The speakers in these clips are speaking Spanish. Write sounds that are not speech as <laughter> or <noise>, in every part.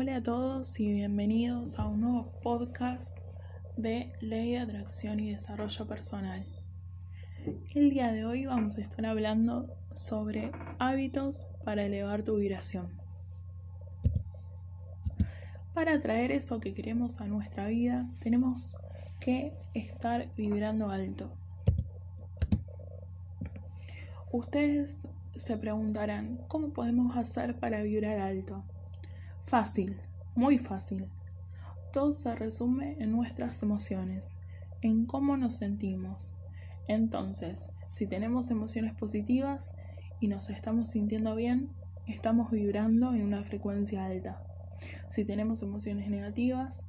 Hola a todos y bienvenidos a un nuevo podcast de Ley de Atracción y Desarrollo Personal. El día de hoy vamos a estar hablando sobre hábitos para elevar tu vibración. Para atraer eso que queremos a nuestra vida, tenemos que estar vibrando alto. Ustedes se preguntarán, ¿cómo podemos hacer para vibrar alto? Fácil, muy fácil. Todo se resume en nuestras emociones, en cómo nos sentimos. Entonces, si tenemos emociones positivas y nos estamos sintiendo bien, estamos vibrando en una frecuencia alta. Si tenemos emociones negativas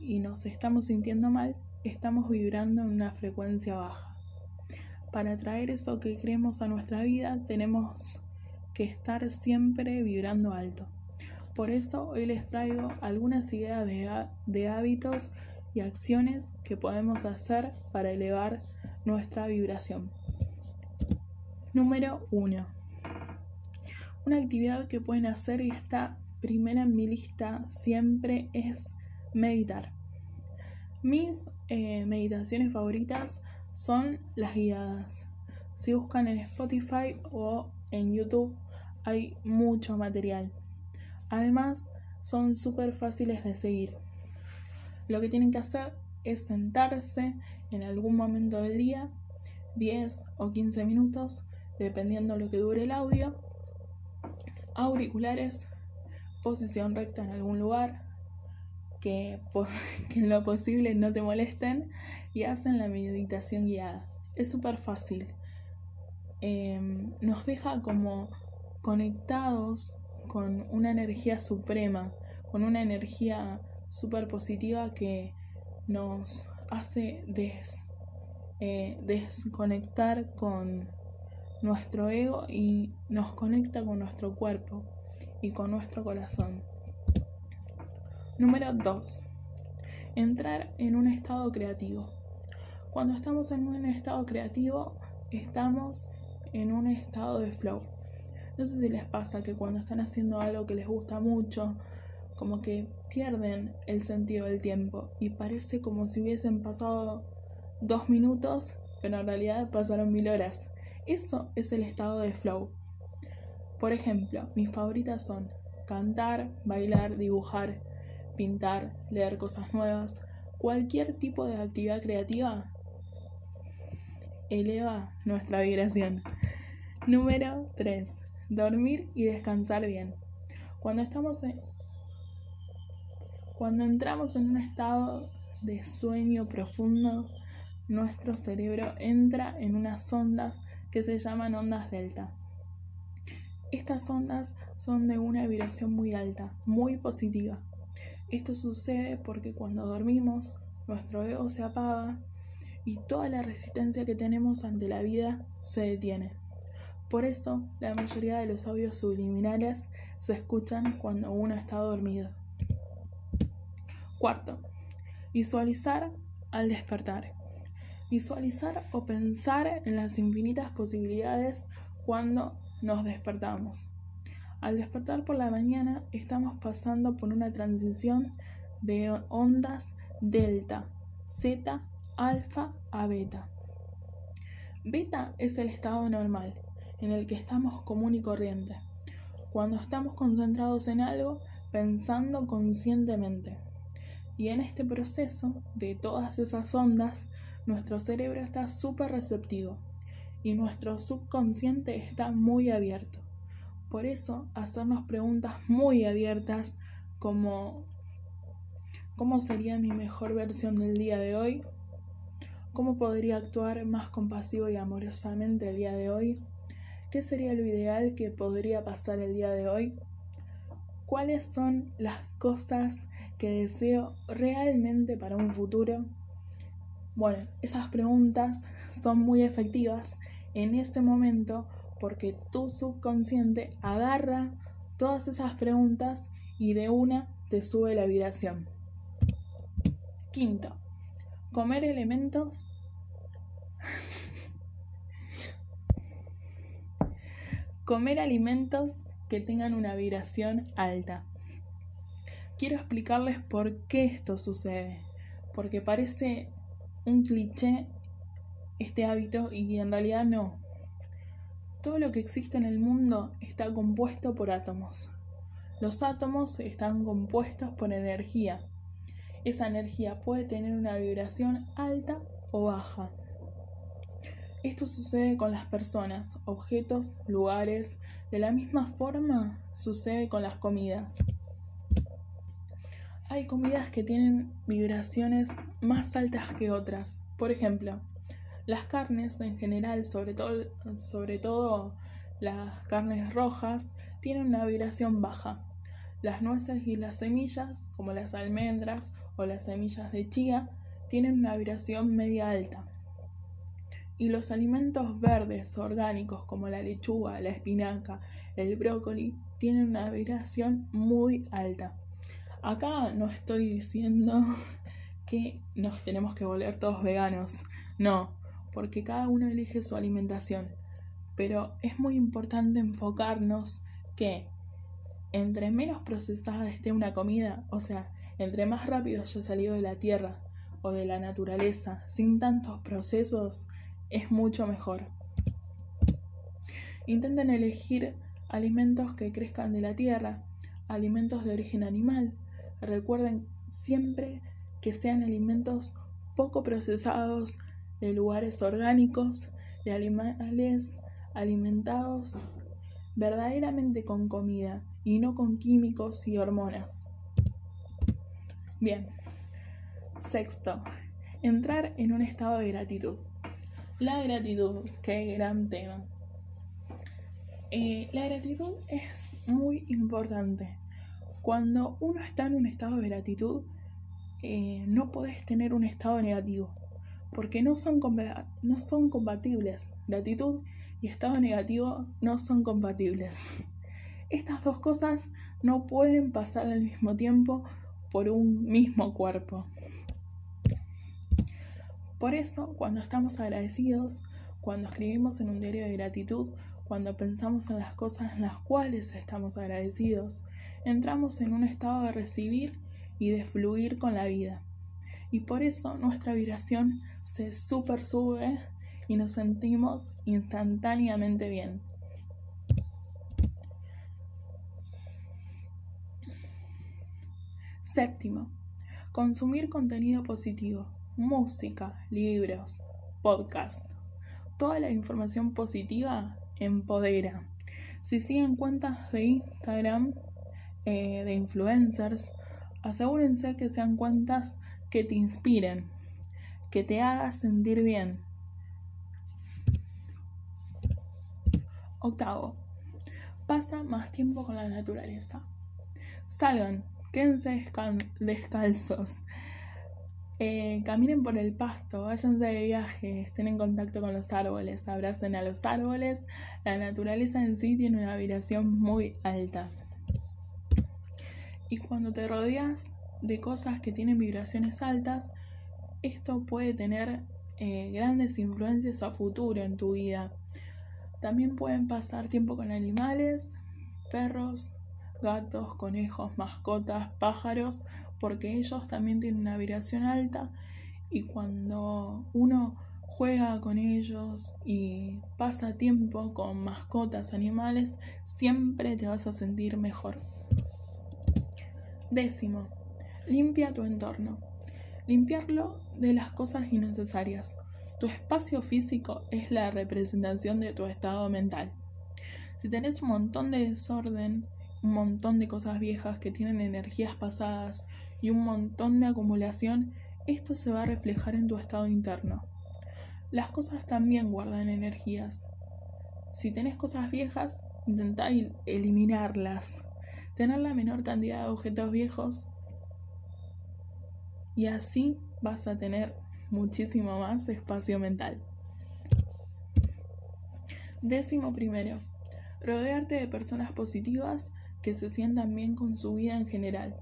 y, nos estamos sintiendo mal, estamos vibrando en una frecuencia baja. Para atraer eso que queremos a nuestra vida, tenemos que estar siempre vibrando alto. Por eso hoy les traigo algunas ideas de, hábitos y acciones que podemos hacer para elevar nuestra vibración. Número 1. Una actividad que pueden hacer y está primera en mi lista siempre es meditar. Mis eh, meditaciones favoritas son las guiadas. Si buscan en Spotify o en YouTube hay mucho material. Además, son súper fáciles de seguir. Lo que tienen que hacer es sentarse en algún momento del día, 10 o 15 minutos, dependiendo lo que dure el audio, auriculares, posición recta en algún lugar, <laughs> que, en lo posible no te molesten y hacen la meditación guiada. Es súper fácil. Em, nos deja como conectados con una energía suprema, con una energía súper positiva que nos hace eh, desconectar con nuestro ego y nos conecta con nuestro cuerpo y con nuestro corazón. Número 2. Entrar en un estado creativo. Cuando estamos en un estado creativo, estamos en un estado de flow. No sé si les pasa que cuando están haciendo algo que les gusta mucho, como que pierden el sentido del tiempo y parece como si hubiesen pasado dos minutos, pero en realidad pasaron mil horas. Eso es el estado de flow. Por ejemplo, mis favoritas son cantar, bailar, dibujar, pintar, leer cosas nuevas. Cualquier tipo de actividad creativa eleva nuestra vibración. Número 3 dormir y descansar bien. Cuando estamos cuando entramos en un estado de sueño profundo, nuestro cerebro entra en unas ondas que se llaman ondas delta. Estas ondas son de una vibración muy alta, muy positiva. Esto sucede porque cuando dormimos, nuestro ego se apaga y toda la resistencia que tenemos ante la vida se detiene. Por eso, la mayoría de los audios subliminales se escuchan cuando uno está dormido. Cuarto, visualizar al despertar. Visualizar o pensar en las infinitas posibilidades cuando nos despertamos. Al despertar por la mañana estamos pasando por una transición de ondas delta, zeta, alfa a beta. Beta es el estado normal en el que estamos común y corriente, cuando estamos concentrados en algo pensando conscientemente. Y en este proceso de todas esas ondas, nuestro cerebro está súper receptivo y nuestro subconsciente está muy abierto. Por eso, hacernos preguntas muy abiertas como ¿cómo sería mi mejor versión del día de hoy? ¿Cómo podría actuar más compasivo y amorosamente el día de hoy? ¿Qué sería lo ideal que podría pasar el día de hoy? ¿Cuáles son las cosas que deseo realmente para un futuro? Bueno, esas preguntas son muy efectivas en este momento porque tu subconsciente agarra todas esas preguntas y de una te sube la vibración. Quinto, comer elementos Comer alimentos que tengan una vibración alta. quiero explicarles por qué esto sucede, porque parece un cliché este hábito y en realidad no. Todo lo que existe en el mundo está compuesto por átomos. Los átomos están compuestos por energía. Esa energía puede tener una vibración alta o baja. Esto sucede con las personas, objetos, lugares. De la misma forma sucede con las comidas. Hay comidas que tienen vibraciones más altas que otras. Por ejemplo, las carnes en general, sobre todo, sobre todo las carnes rojas, tienen una vibración baja. Las nueces y las semillas, como las almendras o las semillas de chía, tienen una vibración media alta. Y los alimentos verdes orgánicos como la lechuga, la espinaca, el brócoli, tienen una vibración muy alta. Acá no estoy diciendo <laughs> que nos tenemos que volver todos veganos, no, porque cada uno elige su alimentación. Pero es muy importante enfocarnos que entre menos procesada esté una comida, o sea, entre más rápido haya salido de la tierra o de la naturaleza, sin tantos procesos, es mucho mejor. Intenten elegir alimentos que crezcan de la tierra, alimentos de origen animal. Recuerden siempre que sean alimentos poco procesados, de lugares orgánicos, de animales alimentados verdaderamente con comida y no con químicos y hormonas. Bien. Sexto, entrar en un estado de gratitud. La gratitud, qué gran tema. Eh, la gratitud es muy importante. Cuando uno está en un estado de gratitud, eh, no puedes tener un estado negativo porque no son, no son compatibles. Gratitud y estado negativo no son compatibles. Estas dos cosas no pueden pasar al mismo tiempo por un mismo cuerpo. Por eso, cuando estamos agradecidos, cuando escribimos en un diario de gratitud, cuando pensamos en las cosas en las cuales estamos agradecidos, entramos en un estado de recibir y de fluir con la vida y por eso nuestra vibración se super sube y nos sentimos instantáneamente bien. Séptimo, consumir contenido positivo, música, libros, podcast. Toda la información positiva empodera. Si siguen cuentas de Instagram, eh, de influencers, asegúrense que sean cuentas que te inspiren, que te hagan sentir bien. Octavo, pasa más tiempo con la naturaleza. Salgan, quédense descalzos. Eh, caminen por el pasto, váyanse de viaje, estén en contacto con los árboles, abracen a los árboles. La naturaleza en sí tiene una vibración muy alta. Y cuando te rodeas de cosas que tienen vibraciones altas, esto puede tener eh, grandes influencias a futuro en tu vida. También pueden pasar tiempo con animales, perros, gatos, conejos, mascotas, pájaros, porque ellos también tienen una vibración alta y cuando uno juega con ellos y pasa tiempo con mascotas, animales, siempre te vas a sentir mejor. Décimo, Limpia tu entorno. Limpiarlo de las cosas innecesarias. Tu espacio físico es la representación de tu estado mental. Si tenés un montón de desorden, un montón de cosas viejas que tienen energías pasadas y un montón de acumulación, esto se va a reflejar en tu estado interno. Las cosas también guardan energías. Si tenés cosas viejas, intenta eliminarlas. Tener la menor cantidad de objetos viejos y así vas a tener muchísimo más espacio mental. Décimo primero, rodearte de personas positivas que se sientan bien con su vida en general,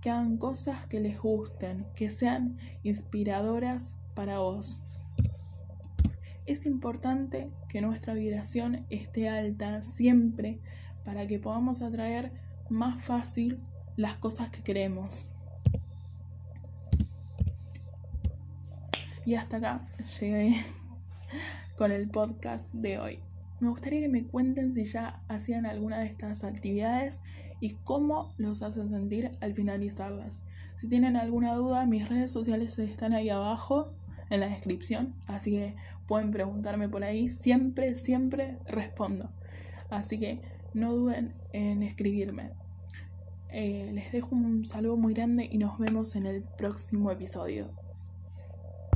que hagan cosas que les gusten, que sean inspiradoras para vos. Es importante que nuestra vibración esté alta siempre para que podamos atraer más fácil las cosas que queremos. Y hasta acá llegué <laughs> con el podcast de hoy. Me gustaría que me cuenten si ya hacían alguna de estas actividades y cómo los hacen sentir al finalizarlas. Si tienen alguna duda, mis redes sociales están ahí abajo en la descripción, así que pueden preguntarme por ahí. Siempre, siempre respondo. Así que no duden en escribirme. Eh, les dejo un saludo muy grande y nos vemos en el próximo episodio.